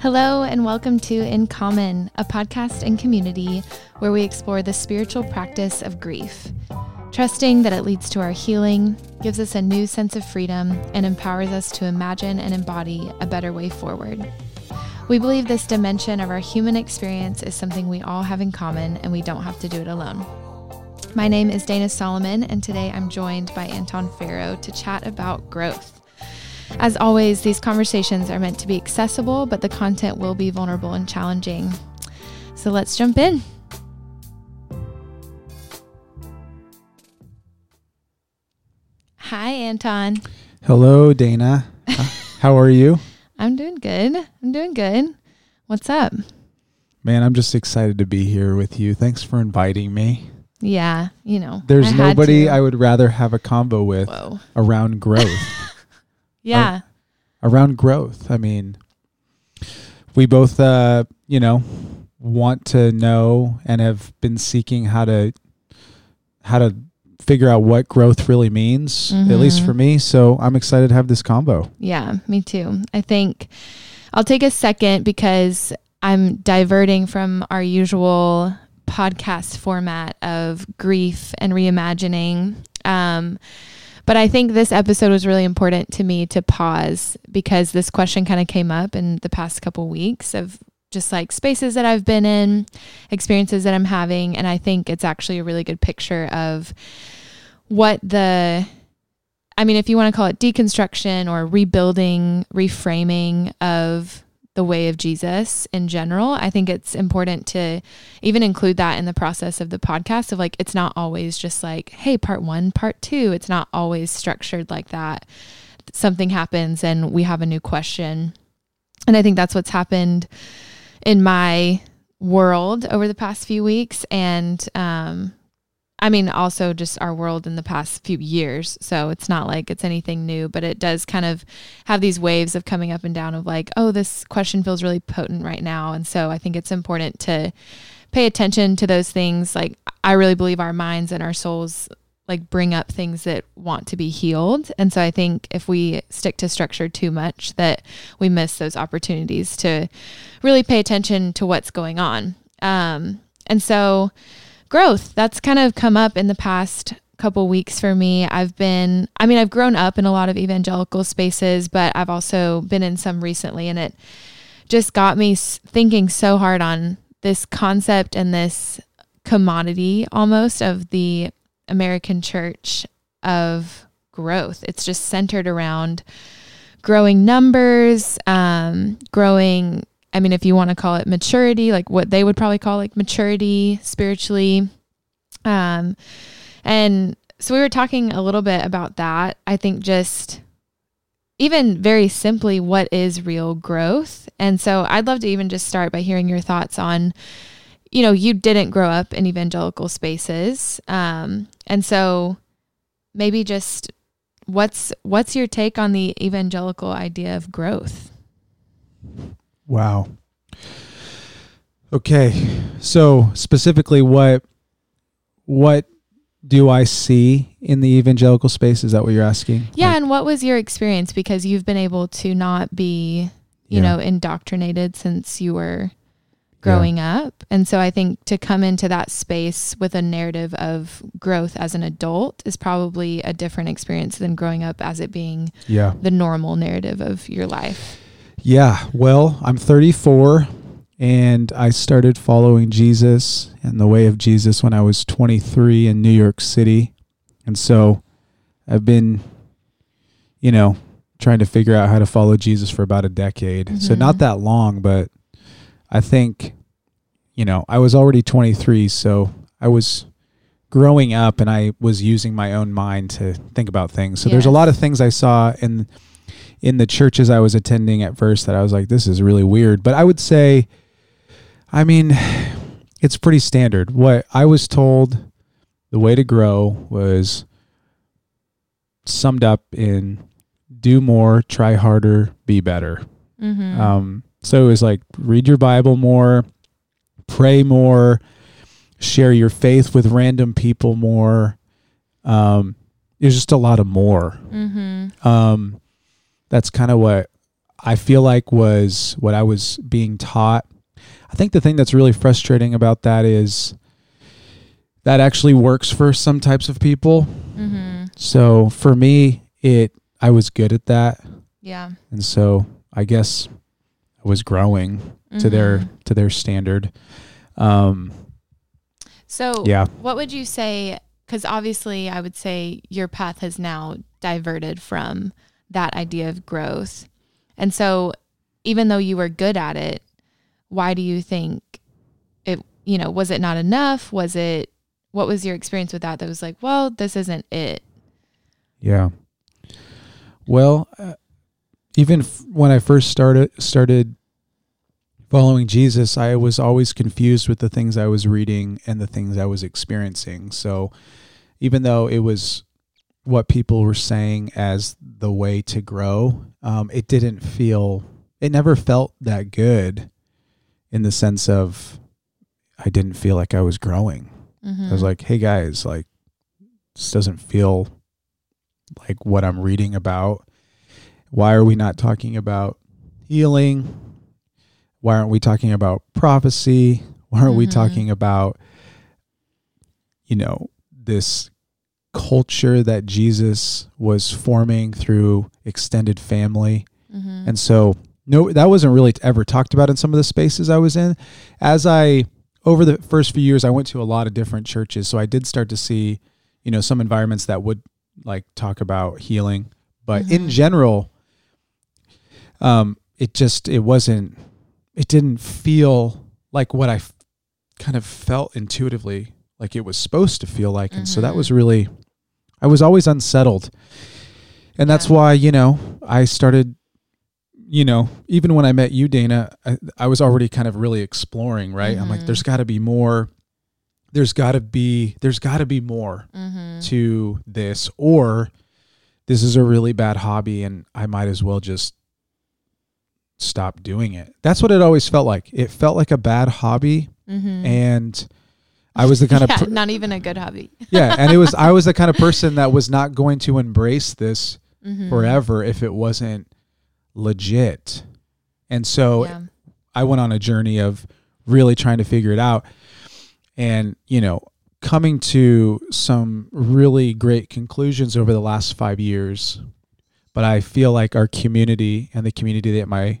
Hello, and welcome to In Common, a podcast and community where we explore the spiritual practice of grief, trusting that it leads to our healing, gives us a new sense of freedom, and empowers us to imagine and embody a better way forward. We believe this dimension of our human experience is something we all have in common, and we don't have to do it alone. My name is Dana Solomon, and today I'm joined by Anton Fero to chat about growth. As always, these conversations are meant to be accessible, but the content will be vulnerable and challenging. So let's jump in. Hi, Anton. Hello, Dana. How are you? I'm doing good. I'm doing good. What's up? Man, I'm just excited to be here with you. Thanks for inviting me. Yeah, you know. There's I nobody. I would rather have a combo with Whoa. around growth. Yeah. around growth. I mean, we both, uh, you know, want to know and have been seeking how to how to figure out what growth really means. At least for me. So I'm excited to have this combo. Yeah, me too. I think I'll take a second because I'm diverting from our usual podcast format of grief and reimagining. Um, but I think this episode was really important to me to pause because this question kind of came up in the past couple weeks of just like spaces that I've been in, experiences that I'm having. And I think it's actually a really good picture of what the I mean, if you want to call it deconstruction or rebuilding, reframing of the way of Jesus in general, I think it's important to even include that in the process of the podcast of like, it's not always just like, hey, part one, part two. It's not always structured like that. Something happens and we have a new question. And I think that's what's happened in my world over the past few weeks. And, um, I mean, also just our world in the past few years. So it's not like it's anything new, but it does kind of have these waves of coming up and down of like, oh, this question feels really potent right now. And so I think it's important to pay attention to those things. Like, I really believe our minds and our souls like bring up things that want to be healed. And so I think if we stick to structure too much, that we miss those opportunities to really pay attention to what's going on. Um, and so, growth. That's kind of come up in the past couple weeks for me. I've been i mean i've grown up in a lot of evangelical spaces but i've also been in some recently and it just got me thinking so hard on this concept and this commodity almost of the american church of growth. It's just centered around growing numbers um, growing I mean, if you want to call it maturity, like what they would probably call like maturity spiritually. Um, and so we were talking a little bit about that. I think just even very simply, what is real growth? And so I'd love to even just start by hearing your thoughts on, you know, you didn't grow up in evangelical spaces. Um, and so maybe just what's what's your take on the evangelical idea of growth? Wow. Okay. So specifically what what do I see in the evangelical space? Is that what you're asking? Yeah, Like, and what was your experience because you've been able to not be, you Yeah. know, indoctrinated since you were growing up. And so I think to come into that space with a narrative of growth as an adult is probably a different experience than growing up as it being yeah. the normal narrative of your life. Yeah. Well, I'm 34 and I started following Jesus and the way of Jesus when I was 23 in New York City. And so I've been, you know, trying to figure out how to follow Jesus for about a decade. So Mhm. not that long, but I think, you know, I was already 23. So I was growing up and I was using my own mind to think about things. So there's a lot of things I saw in in the churches I was attending at first that I was like, this is really weird. But I would say, I mean, it's pretty standard. What I was told the way to grow was summed up in do more, try harder, be better. Mm-hmm. Um, so it was like read your Bible more, pray more, share your faith with random people more. Um, it was just a lot of more. mm-hmm. Um, that's kind of what I feel like was what I was being taught. I think the thing that's really frustrating about that is that actually works for some types of people. Mm-hmm. So for me, it I was good at that, Yeah. and so I guess I was growing to their Mhm. to their standard. Um, So, yeah, what would you say? Because obviously, I would say your path has now diverted from that idea of growth. And so, even though you were good at it, why do you think it, you know, was it not enough? Was it, what was your experience with that that was like, well, this isn't it? yeah. Well, uh, even f- when I first started started following Jesus, I was always confused with the things I was reading and the things I was experiencing. So, even though it was what people were saying as the way to grow, um, it didn't feel, it never felt that good in the sense of I didn't feel like I was growing. Mm-hmm. I was like, hey guys, like, this doesn't feel like what I'm reading about. Why are we not talking about healing? Why aren't we talking about prophecy? Why aren't we Mhm. talking about, you know, this culture that Jesus was forming through extended family? mm-hmm. And so, no, that wasn't really ever talked about in some of the spaces I was in. As I, over the first few years, I went to a lot of different churches. So I did start to see, you know, some environments that would like talk about healing. But in Mhm. general, um, it just, it wasn't, it didn't feel like what I f- kind of felt intuitively like it was supposed to feel like. And so that was really, I was always unsettled. And that's Yeah. why, you know, I started you know, even when I met you, Dana, I, I was already kind of really exploring, right? I'm like, there's got to be more. There's got to be. There's got to be more Mm-hmm. to this, or this is a really bad hobby, and I might as well just stop doing it. That's what it always felt like. It felt like a bad hobby, Mm-hmm. and I was the kind of per- not even a good hobby. yeah, and it was I was the kind of person that was not going to embrace this Mm-hmm. forever if it wasn't legit. And so yeah. I went on a journey of really trying to figure it out and, you know, coming to some really great conclusions over the last 5 years. But I feel like our community and the community that my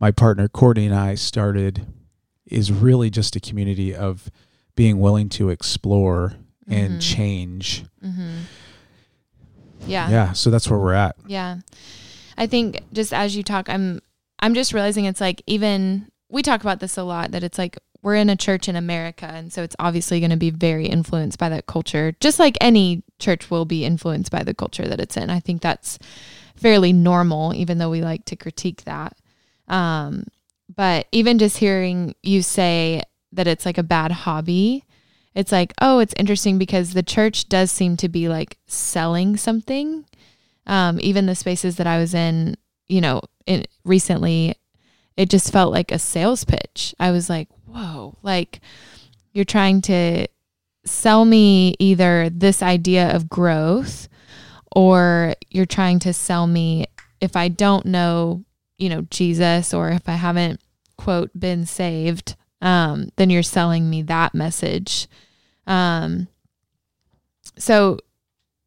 my partner Courtney and I started is really just a community of being willing to explore and Mhm. change. Mm-hmm. Yeah. Yeah, so that's where we're at. Yeah. I think just as you talk, I'm I'm just realizing it's like even we talk about this a lot that it's like we're in a church in America and so it's obviously going to be very influenced by that culture just like any church will be influenced by the culture that it's in. I think that's fairly normal even though we like to critique that. Um but even just hearing you say that it's like a bad hobby, it's like, oh, it's interesting because the church does seem to be like selling something um, even the spaces that I was in, you know, in recently, it just felt like a sales pitch. I was like, whoa, like you're trying to sell me either this idea of growth or you're trying to sell me if I don't know, you know, Jesus or if I haven't quote been saved, um, then you're selling me that message. Um, so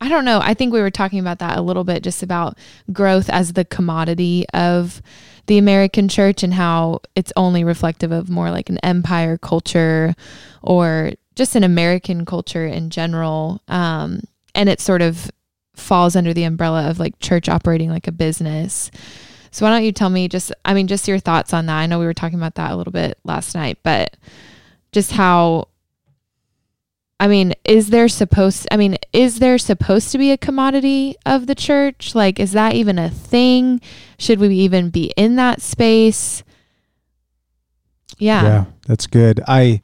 I don't know. I think we were talking about that a little bit, just about growth as the commodity of the American church and how it's only reflective of more like an empire culture or just an American culture in general. Um, and it sort of falls under the umbrella of like church operating like a business. So why don't you tell me just, I mean, just your thoughts on that? I know we were talking about that a little bit last night, but just how I mean, is there supposed I mean, is there supposed to be a commodity of the church? Like is that even a thing? Should we even be in that space? Yeah. Yeah, that's good. I,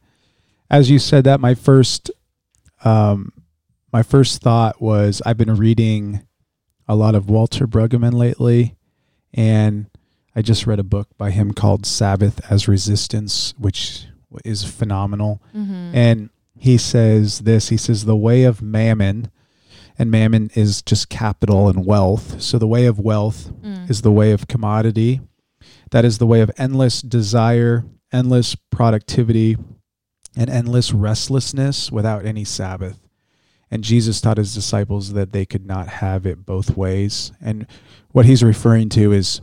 as you said that, my first, um, my first thought was I've been reading a lot of Walter Brueggemann lately, and I just read a book by him called Sabbath as Resistance, which is phenomenal. Mhm. And he says this. He says the way of mammon, and mammon is just capital and wealth. So the way of wealth Mm. is the way of commodity, That is the way of endless desire, endless productivity, and endless restlessness without any Sabbath. And Jesus taught his disciples that they could not have it both ways. And what he's referring to is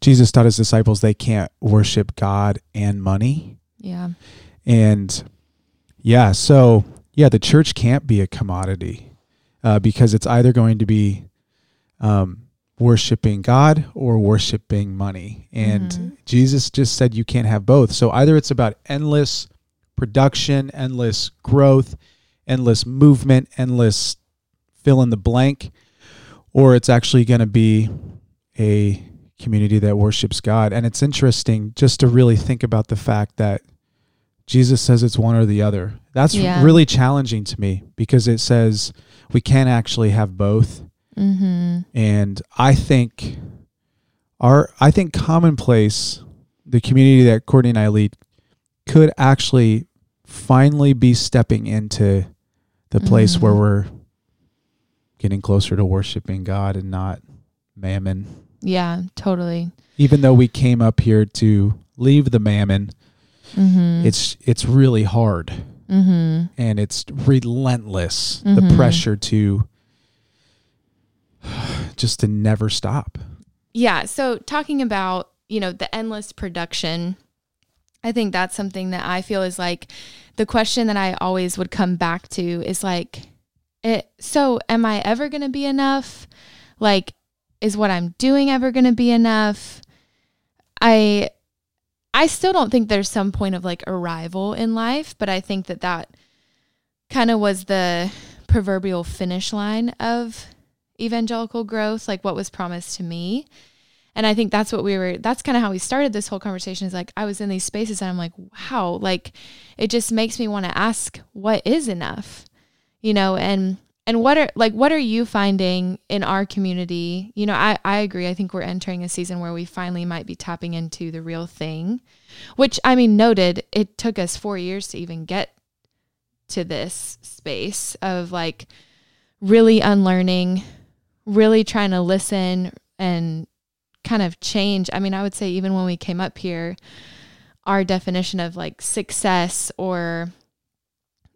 Jesus taught his disciples they can't worship God and money. Yeah. And yeah, so yeah, the church can't be a commodity uh, because it's either going to be um, worshiping God or worshiping money. And Mm-hmm. Jesus just said you can't have both. So either it's about endless production, endless growth, endless movement, endless fill in the blank, or it's actually going to be a community that worships God. And it's interesting just to really think about the fact that Jesus says it's one or the other. That's Yeah. really challenging to me because it says we can't actually have both. Mm-hmm. And I think our I think commonplace, the community that Courtney and I lead, could actually finally be stepping into the place Mhm. where we're getting closer to worshiping God and not mammon. Yeah, totally. Even though we came up here to leave the mammon, Mm-hmm. it's it's really hard mm-hmm. and it's relentless the Mhm. pressure to just to never stop. Yeah. So talking about, you know, the endless production, I think that's something that I feel is like the question that I always would come back to is like, it, so am I ever going to be enough? Like, is what I'm doing ever going to be enough? I, I still don't think there's some point of like arrival in life, but I think that that kind of was the proverbial finish line of evangelical growth, like what was promised to me. And I think that's what we were, that's kind of how we started this whole conversation is like, I was in these spaces and I'm like, wow, like it just makes me want to ask, what is enough? You know, and, and what are, like, what are you finding in our community? You know, I, I agree. I think we're entering a season where we finally might be tapping into the real thing, which I mean, noted, it took us four years to even get to this space of like really unlearning really trying to listen and kind of change. I mean, I would say even when we came up here, our definition of like success or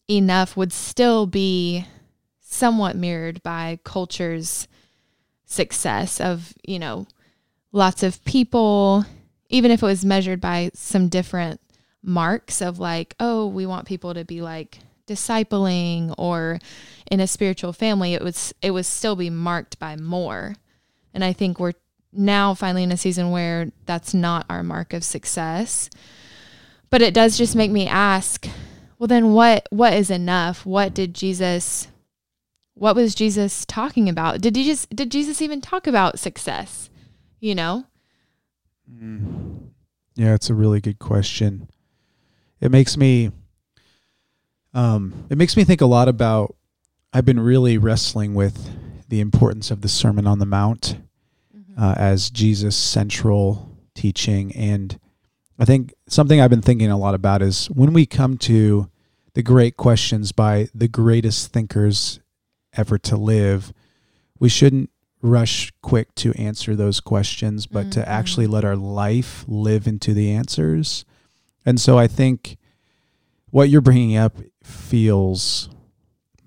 enough would still be somewhat mirrored by culture's success of, you know, lots of people, even if it was measured by some different marks of like, oh, we want people to be like discipling or in a spiritual family, it was it would still be marked by more. And I think we're now finally in a season where that's not our mark of success. But it does just make me ask, well then what what is enough? What did Jesus what was Jesus talking about? Did he just did Jesus even talk about success? You know? Yeah, it's a really good question. It makes me um it makes me think a lot about I've been really wrestling with the importance of the Sermon on the Mount uh, as Jesus' central teaching. And I think something I've been thinking a lot about is when we come to the great questions by the greatest thinkers ever to live, we shouldn't rush quick to answer those questions, but to Mhm. actually let our life live into the answers. And so I think what you're bringing up feels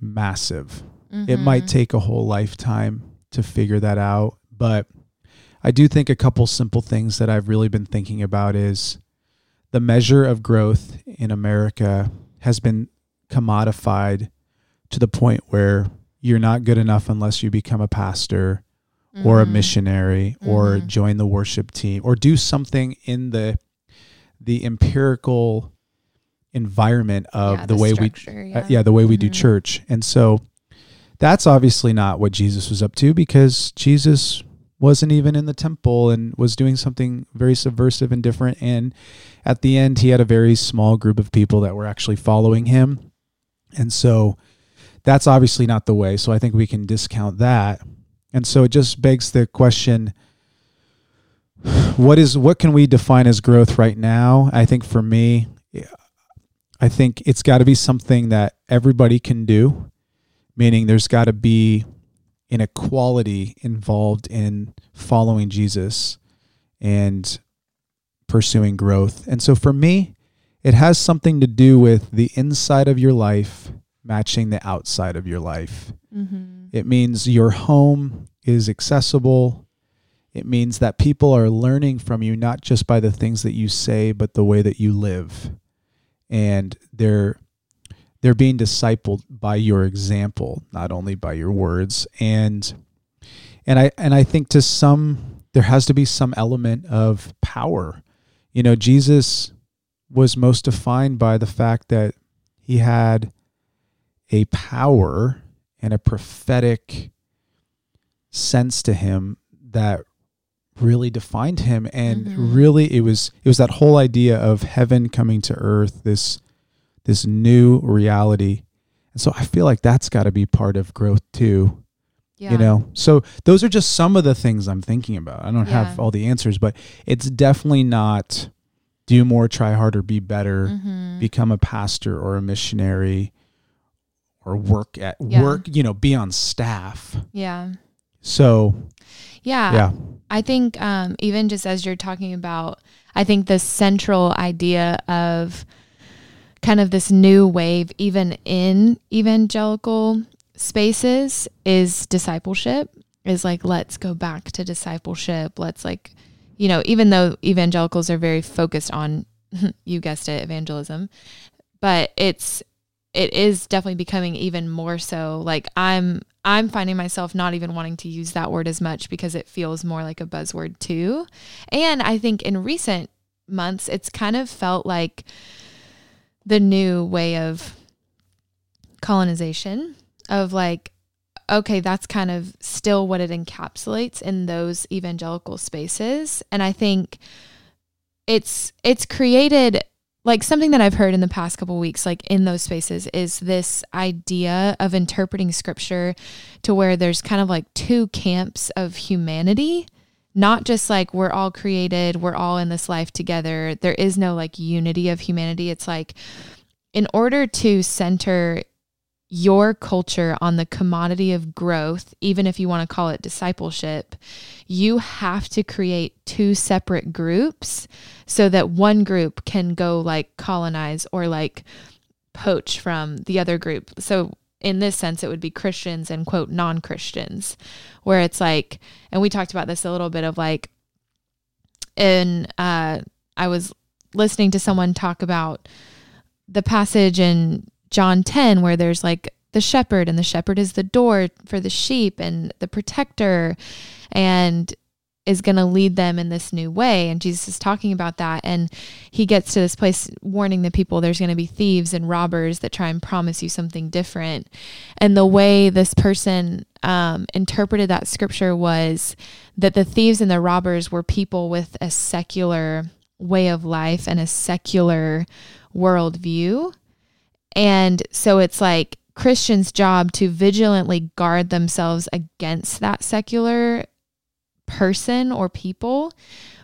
massive. It might Mhm. take a whole lifetime to figure that out, but I do think a couple simple things that I've really been thinking about is the measure of growth in America has been commodified to the point where you're not good enough unless you become a pastor or a Mhm. missionary or Mhm. join the worship team or do something in the the empirical environment of Yeah, the, way we structure, uh, yeah, the way we do Mhm. church. And so that's obviously not what Jesus was up to because Jesus wasn't even in the temple and was doing something very subversive and different. And at the end, he had a very small group of people that were actually following him. And so that's obviously not the way. So I think we can discount that. And so it just begs the question what is what can we define as growth right now? I think for me, I think it's got to be something that everybody can do, meaning there's got to be an equality involved in following Jesus. And pursuing growth. And so for me, it has something to do with the inside of your life matching the outside of your life. Mm-hmm. It means your home is accessible. It means that people are learning from you not just by the things that you say, but the way that you live. And they're they're being discipled by your example, not only by your words. And and I and I think to some there has to be some element of power. You know, Jesus was most defined by the fact that he had a power and a prophetic sense to him that really defined him and mm-hmm. really it was it was that whole idea of heaven coming to earth this this new reality and so i feel like that's got to be part of growth too yeah. you know so those are just some of the things i'm thinking about i don't yeah. have all the answers but it's definitely not do more try harder be better mm-hmm. become a pastor or a missionary or work at yeah. work you know be on staff yeah so yeah. Yeah. I think um, even just as you're talking about, I think the central idea of kind of this new wave, even in evangelical spaces, is discipleship. Is like, let's go back to discipleship. Let's like, you know, even though evangelicals are very focused on, you guessed it, evangelism, but it's it is definitely becoming even more so like i'm i'm finding myself not even wanting to use that word as much because it feels more like a buzzword too and i think in recent months it's kind of felt like the new way of colonization of like okay that's kind of still what it encapsulates in those evangelical spaces. And i think it's it's created like something that I've heard in the past couple weeks, like in those spaces, is this idea of interpreting scripture to where there's kind of like two camps of humanity, not just like we're all created, we're all in this life together. There is no like unity of humanity. It's like, in order to center your culture on the commodity of growth, even if you want to call it discipleship, you have to create two separate groups so that one group can go like colonize or like poach from the other group. So, in this sense, it would be Christians and quote non Christians, where it's like, and we talked about this a little bit of like, in, uh, I was listening to someone talk about the passage in John 10, where there's like the shepherd, and the shepherd is the door for the sheep and the protector, and is going to lead them in this new way. And Jesus is talking about that. And he gets to this place warning the people there's going to be thieves and robbers that try and promise you something different. And the way this person um, interpreted that scripture was that the thieves and the robbers were people with a secular way of life and a secular worldview. And so it's like Christians' job to vigilantly guard themselves against that secular person or people.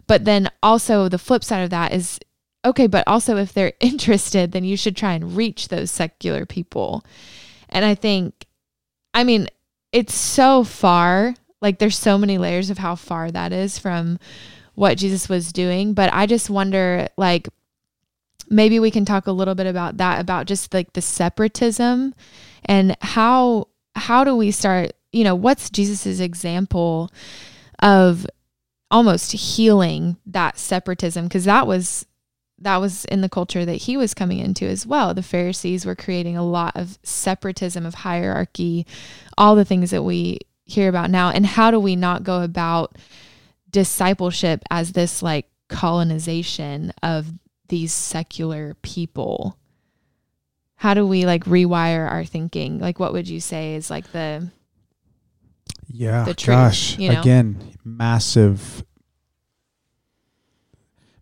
But then also the flip side of that is okay, but also if they're interested, then you should try and reach those secular people. And I think, I mean, it's so far, like there's so many layers of how far that is from what Jesus was doing. But I just wonder, like, maybe we can talk a little bit about that about just like the separatism and how how do we start you know what's jesus's example of almost healing that separatism because that was that was in the culture that he was coming into as well. The pharisees were creating a lot of separatism of hierarchy all the things that we hear about now. And how do we not go about discipleship as this like colonization of these secular people? How do we like rewire our thinking? Like what would you say is like the yeah the gosh you know? again massive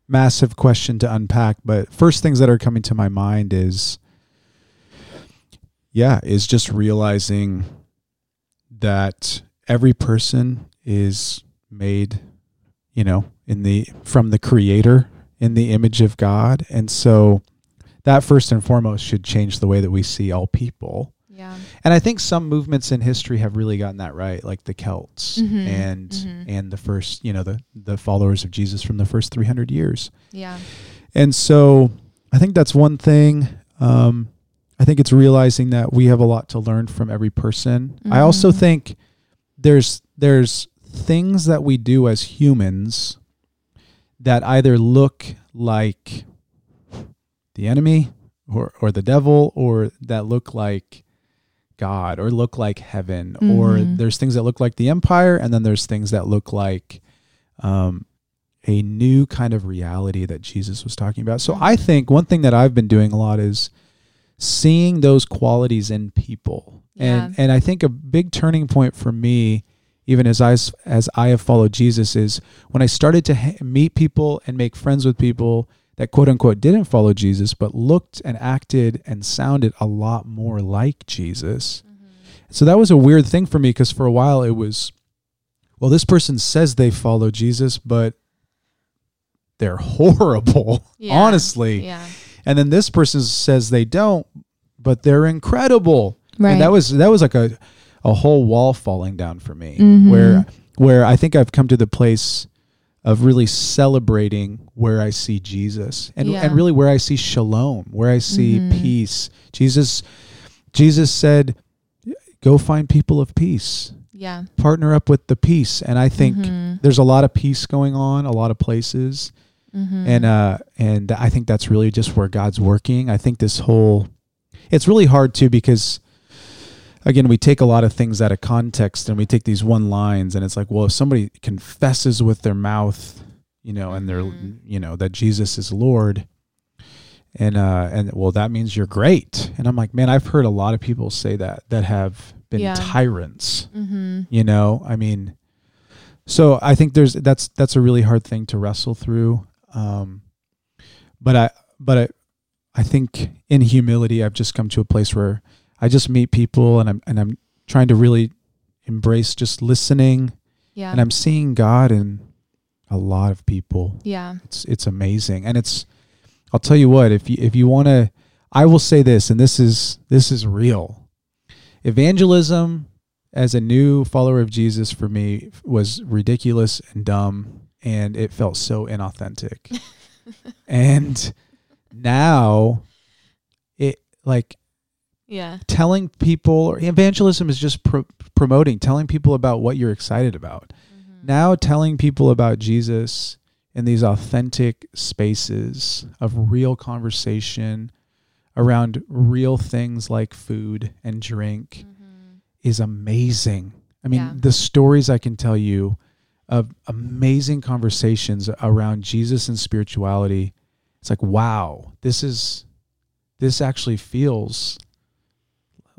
massive question to unpack but first things that are coming to my mind is yeah is just realizing that every person is made you know in the from the creator in the image of God. And so that first and foremost should change the way that we see all people. Yeah. And I think some movements in history have really gotten that right, like the Celts Mhm, and mhm. and the first, you know, the the followers of Jesus from the first 300 years. Yeah. And so I think that's one thing. Um, I think it's realizing that we have a lot to learn from every person. I also Mhm. think there's there's things that we do as humans that either look like the enemy or or the devil or that look like God or look like heaven or Mhm. there's things that look like the empire and then there's things that look like um a new kind of reality that Jesus was talking about. So I think one thing that I've been doing a lot is seeing those qualities in people. And Yeah. and I think a big turning point for me even as I as I have followed Jesus is when I started to ha- meet people and make friends with people that quote unquote didn't follow Jesus but looked and acted and sounded a lot more like Jesus. So that was a weird thing for me because for a while it was, well, this person says they follow Jesus, but they're horrible, Yeah. honestly. Yeah. And then this person says they don't, but they're incredible. Right. And that was that was like a a whole wall falling down for me, Mhm. where where I think I've come to the place of really celebrating where I see Jesus and Yeah. and really where I see shalom, where I see Mhm. peace. Jesus Jesus said, "Go find people of peace. Yeah. Partner up with the peace." And I think Mhm. there's a lot of peace going on, a lot of places, Mhm. and uh, and I think that's really just where God's working. I think this whole, it's really hard too because, again, we take a lot of things out of context and we take these one lines, and it's like, well, if somebody confesses with their mouth, you know, and they're, Mhm. you know, that Jesus is Lord. And uh and well that means you're great. And I'm like, man, I've heard a lot of people say that that have been Yeah. tyrants Mhm. you know i mean so i think there's that's that's a really hard thing to wrestle through um but i but i i think in humility i've just come to a place where i just meet people and i'm and i'm trying to really embrace just listening Yeah. and i'm seeing god in a lot of people yeah. it's it's amazing and it's i'll tell you what if you if you want to i will say this and this is this is real evangelism as a new follower of jesus for me was ridiculous and dumb and it felt so inauthentic and now it like Yeah. telling people or evangelism is just pro- promoting telling people about what you're excited about Mhm. now telling people about Jesus in these authentic spaces of real conversation around real things like food and drink Mhm. is amazing. I mean, Yeah. the stories I can tell you of amazing conversations around Jesus and spirituality. It's like, wow, this is this actually feels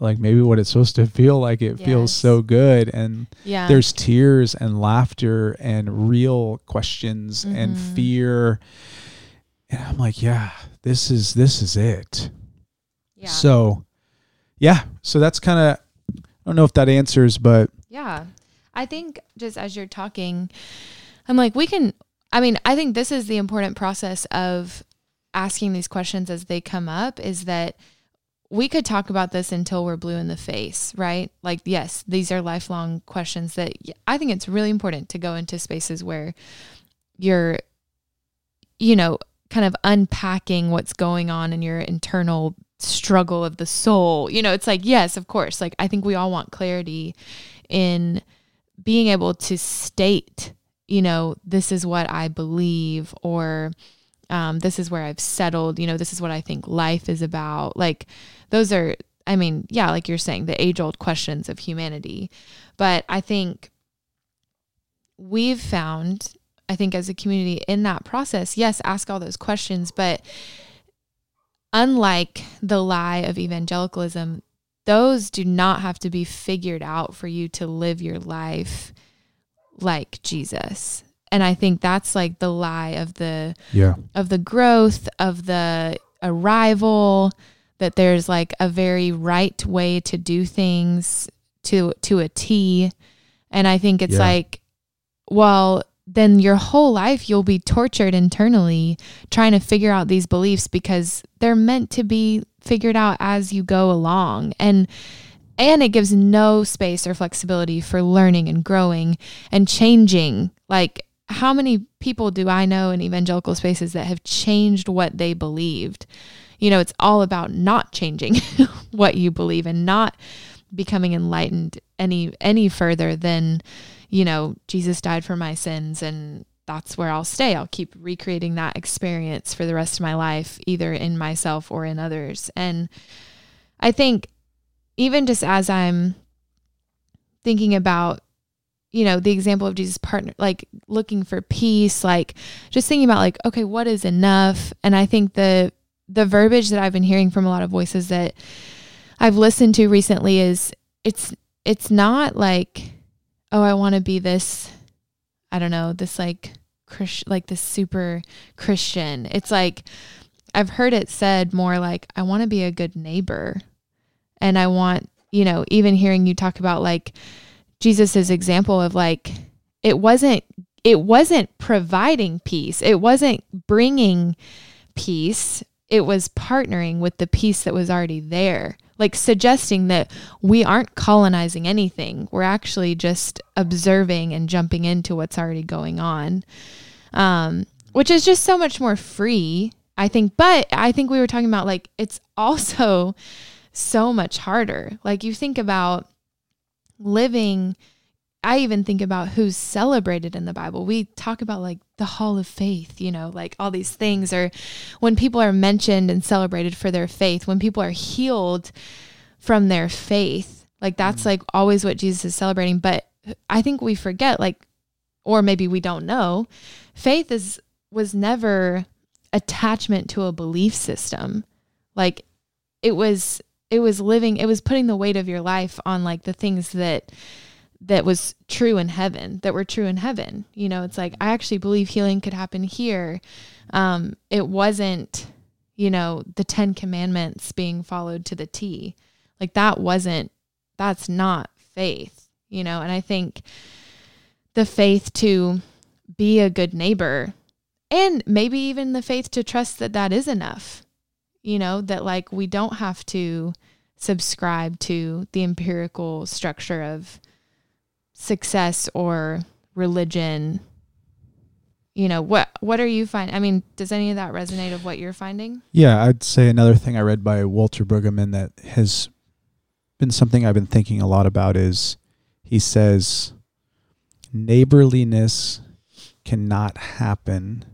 like maybe what it's supposed to feel like. It feels so good and Yeah. there's tears and laughter and real questions and Mhm. fear and i'm like yeah this is this is it yeah. so yeah so that's kind of i don't know if that answers but Yeah. I think just as you're talking, I'm like, we can, I mean, I think this is the important process of asking these questions as they come up is that we could talk about this until we're blue in the face, right? Like, yes, these are lifelong questions that I think it's really important to go into spaces where you're, you know, kind of unpacking what's going on in your internal struggle of the soul. You know, it's like, yes, of course. Like, I think we all want clarity in being able to state, you know, this is what I believe, or um, this is where I've settled, you know, this is what I think life is about. Like, those are, I mean, yeah, like you're saying, the age old questions of humanity. But I think we've found, I think as a community in that process, yes, ask all those questions, but unlike the lie of evangelicalism, those do not have to be figured out for you to live your life like Jesus. And I think that's like the lie of the yeah of the growth of the arrival that there's like a very right way to do things to to a T. And I think it's Yeah. like well then your whole life you'll be tortured internally trying to figure out these beliefs because they're meant to be figured out as you go along. And and it gives no space or flexibility for learning and growing and changing. Like, how many people do I know in evangelical spaces that have changed what they believed? You know, it's all about not changing what you believe and not becoming enlightened any any further than, you know, Jesus died for my sins and that's where I'll stay. I'll keep recreating that experience for the rest of my life, either in myself or in others. And I think even just as I'm thinking about you know the example of jesus partner like looking for peace like just thinking about like okay what is enough? And i think the the verbiage that i've been hearing from a lot of voices that i've listened to recently is it's it's not like oh i want to be this i don't know this like Christ, like this super christian. It's like i've heard it said more like i want to be a good neighbor. And I want, you know, even hearing you talk about like Jesus's example of like it wasn't it wasn't providing peace. It wasn't bringing peace. It was partnering with the peace that was already there. Like suggesting that we aren't colonizing anything. We're actually just observing and jumping into what's already going on. Um, which is just so much more free, I think. But I think we were talking about like it's also so much harder. Like you think about living I even think about who's celebrated in the Bible. We talk about like the hall of faith, you know, like all these things or when people are mentioned and celebrated for their faith, when people are healed from their faith. Like that's mm-hmm. like always what Jesus is celebrating, but I think we forget like or maybe we don't know, faith is was never attachment to a belief system. Like it was it was living it was putting the weight of your life on like the things that that was true in heaven that were true in heaven. You know it's like i actually believe healing could happen here. Um it wasn't you know the 10 commandments being followed to the t. Like that wasn't that's not faith you know? And i think the faith to be a good neighbor and maybe even the faith to trust that that is enough you know, that like we don't have to subscribe to the empirical structure of success or religion. You know, what what are you finding? I mean, does any of that resonate of what you're finding? Yeah, I'd say another thing I read by Walter Brueggemann that has been something I've been thinking a lot about is he says neighborliness cannot happen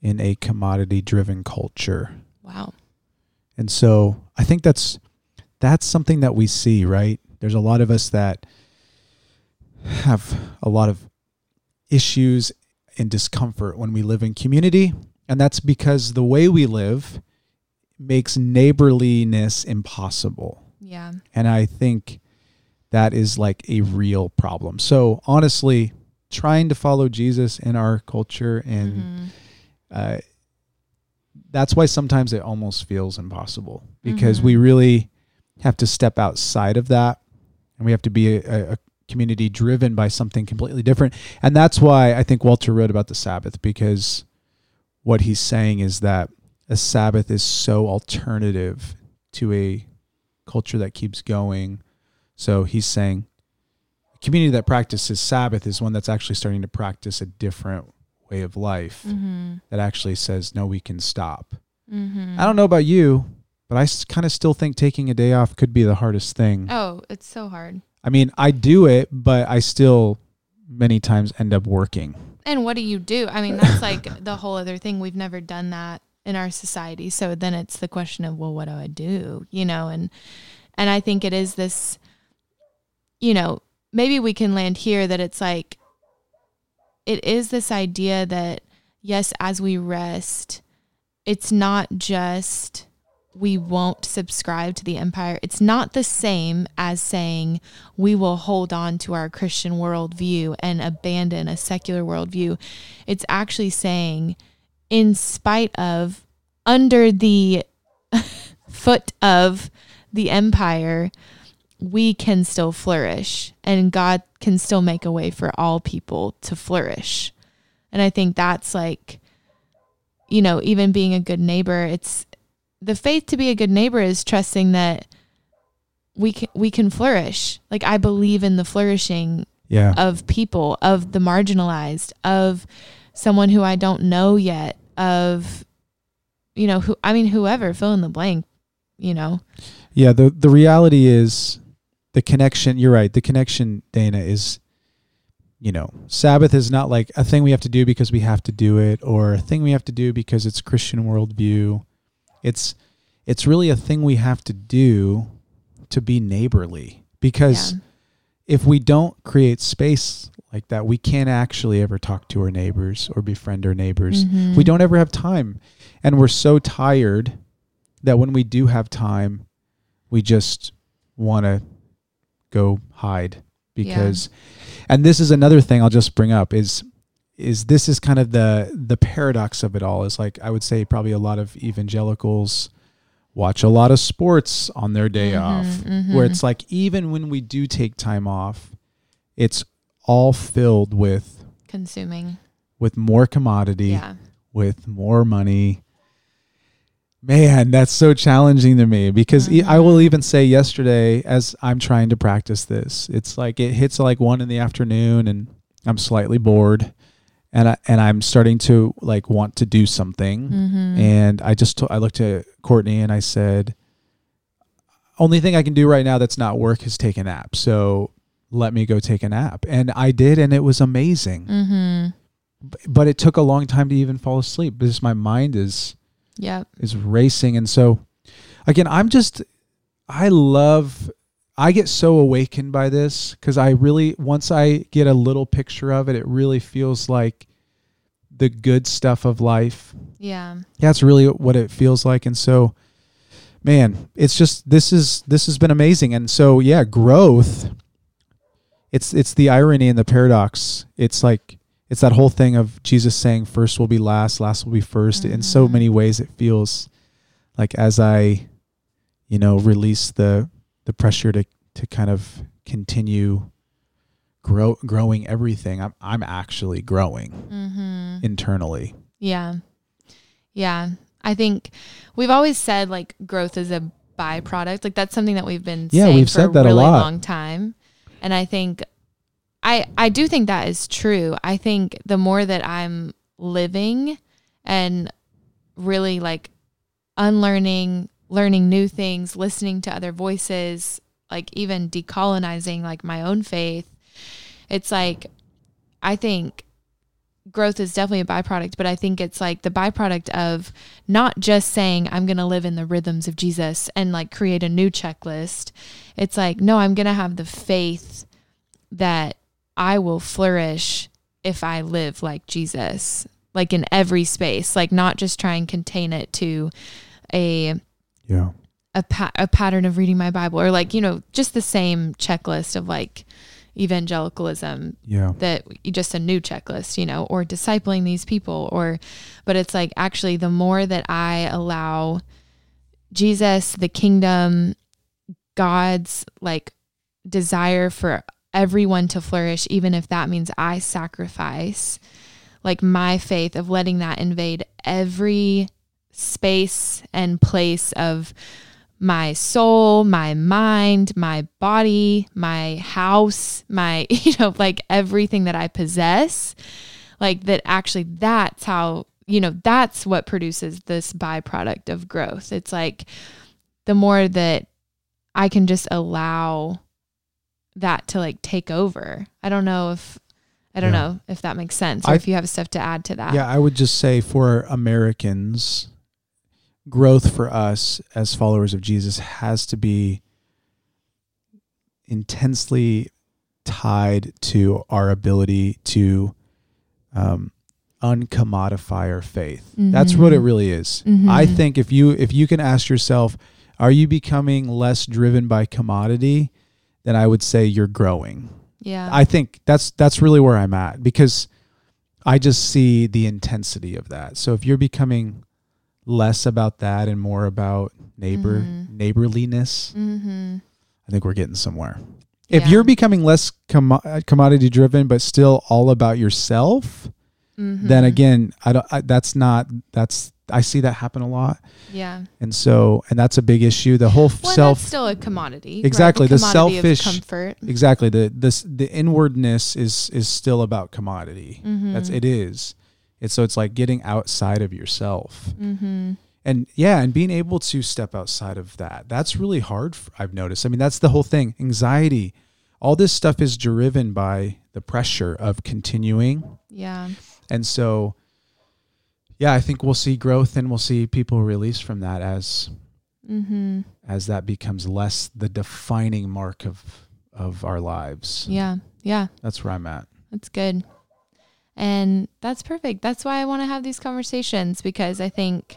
in a commodity driven culture. Wow. And so I think that's that's something that we see, right? There's a lot of us that have a lot of issues and discomfort when we live in community, and that's because the way we live makes neighborliness impossible. Yeah. And I think that is like a real problem. So honestly, trying to follow Jesus in our culture and mm-hmm. uh, that's why sometimes it almost feels impossible because mm-hmm. we really have to step outside of that and we have to be a, a, community driven by something completely different. And that's why I think Walter wrote about the Sabbath because what he's saying is that a Sabbath is so alternative to a culture that keeps going. So he's saying a community that practices Sabbath is one that's actually starting to practice a different way of life mm-hmm. that actually says, no, we can stop. Mm-hmm. I don't know about you, but I kind of still think taking a day off could be the hardest thing. Oh, it's so hard. I mean, I do it, but I still many times end up working. And what do you do? I mean, that's like the whole other thing. We've never done that in our society. So then it's the question of, well, what do I do? You know, and and I think it is this you know, maybe we can land here that it's like it is this idea that yes, as we rest, it's not just we won't subscribe to the empire. It's not the same as saying we will hold on to our Christian worldview and abandon a secular worldview. It's actually saying, in spite of, under the foot of the empire, we can still flourish and God can still make a way for all people to flourish. And I think that's like, you know, even being a good neighbor, it's the faith to be a good neighbor is trusting that we can we can flourish. Like I believe in the flourishing Yeah. of people, of the marginalized, of someone who I don't know yet, of you know, who I mean whoever, fill in the blank, you know. Yeah, the the reality is the connection, you're right. The connection, Dana, is you know, Sabbath is not like a thing we have to do because we have to do it or a thing we have to do because it's Christian worldview. It's it's really a thing we have to do to be neighborly because Yeah. if we don't create space like that, we can't actually ever talk to our neighbors or befriend our neighbors. Mhm. We don't ever have time. And we're so tired that when we do have time, we just want to go hide because and this is another thing I'll just bring up is is this is kind of the the paradox of it all is like I would say probably a lot of evangelicals watch a lot of sports on their day Mhm, off mhm. where it's like even when we do take time off it's all filled with consuming. with more commodity Yeah. with more money. Man, that's so challenging to me because e- I Mm-hmm. will even say yesterday as I'm trying to practice this, it's like it hits like one in the afternoon and I'm slightly bored and I, and I'm starting to like want to do something. Mhm. And I just to- I looked at Courtney and I said, only thing I can do right now that's not work is take a nap. So let me go take a nap. And I did, and it was amazing. Mhm. B- But it took a long time to even fall asleep because my mind is Yep. is racing. And so again, I'm just I love I get so awakened by this because I really once I get a little picture of it, it really feels like the good stuff of life Yeah. that's really what it feels like and so man it's just this is this has been amazing and so yeah growth it's it's the irony and the paradox it's like it's that whole thing of jesus saying first will be last last will be 1st in so Mhm. many ways it feels like as i you know release the the pressure to to kind of continue grow growing everything i'm i'm actually growing mm-hmm. internally Yeah. Yeah. I think we've always said like growth is a byproduct. Like that's something that we've been Yeah, saying we've for said that a a really lot. long time. And I think I I do think that is true. I think the more that I'm living and really like unlearning, learning new things, listening to other voices, like even decolonizing like my own faith, it's like I think growth is definitely a byproduct, but I think it's like the byproduct of not just saying I'm going to live in the rhythms of Jesus and like create a new checklist. It's like, no, I'm going to have the faith that I will flourish if I live like Jesus, like in every space, like not just try and contain it to a yeah. a, pa- a pattern of reading my Bible or like, you know, just the same checklist of like evangelicalism yeah. that just a new checklist, you know, or discipling these people or but it's like actually the more that I allow Jesus, the kingdom, God's like desire for everyone to flourish even if that means I sacrifice like my faith of letting that invade every space and place of my soul, my mind, my body, my house, my, you know, like everything that I possess, like that actually that's how, you know, that's what produces this byproduct of growth. It's like the more that I can just allow that to like take over. I don't know if, I don't Yeah. know if that makes sense or I- if you have stuff to add to that. Yeah, I would just say for Americans, growth for us as followers of Jesus has to be intensely tied to our ability to um, uncommodify our faith. That's what it Mhm. really is. I Mhm. think if you if you can ask yourself, are you becoming less driven by commodity? Then I would say you're growing. Yeah. I think that's that's really where I'm at because I just see the intensity of that. So if you're becoming less about that and more about neighbor Mhm. neighborliness, mm-hmm. I think we're getting somewhere. If Yeah. you're becoming less commo- uh, commodity driven but still all about yourself, then Mhm. again, I don't I, that's not that's I see that happen a lot. Yeah. And so, and that's a big issue. The whole Well, self, still a commodity. right? Exactly, the commodity selfish- comfort. exactly. The this the inwardness is is still about commodity. Mm-hmm. That's it is. It's so it's like getting outside of yourself. Mm-hmm. and yeah and being able to step outside of that that's really hard I've noticed i mean that's the whole thing anxiety all this stuff is driven by the pressure of continuing Yeah. and so yeah i think we'll see growth and we'll see people release from that as Mm-hmm. as that becomes less the defining mark of of our lives Yeah. Yeah. that's where i'm at That's good. And that's perfect. That's why I want to have these conversations because I think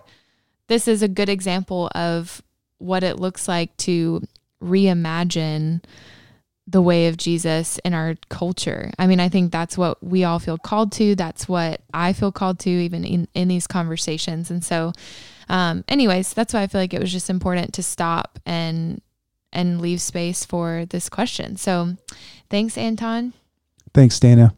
this is a good example of what it looks like to reimagine the way of Jesus in our culture. I mean, I think that's what we all feel called to. That's what I feel called to, even in, in these conversations. And so, um, anyways, that's why I feel like it was just important to stop and and leave space for this question. So, thanks, Anton. thanks dana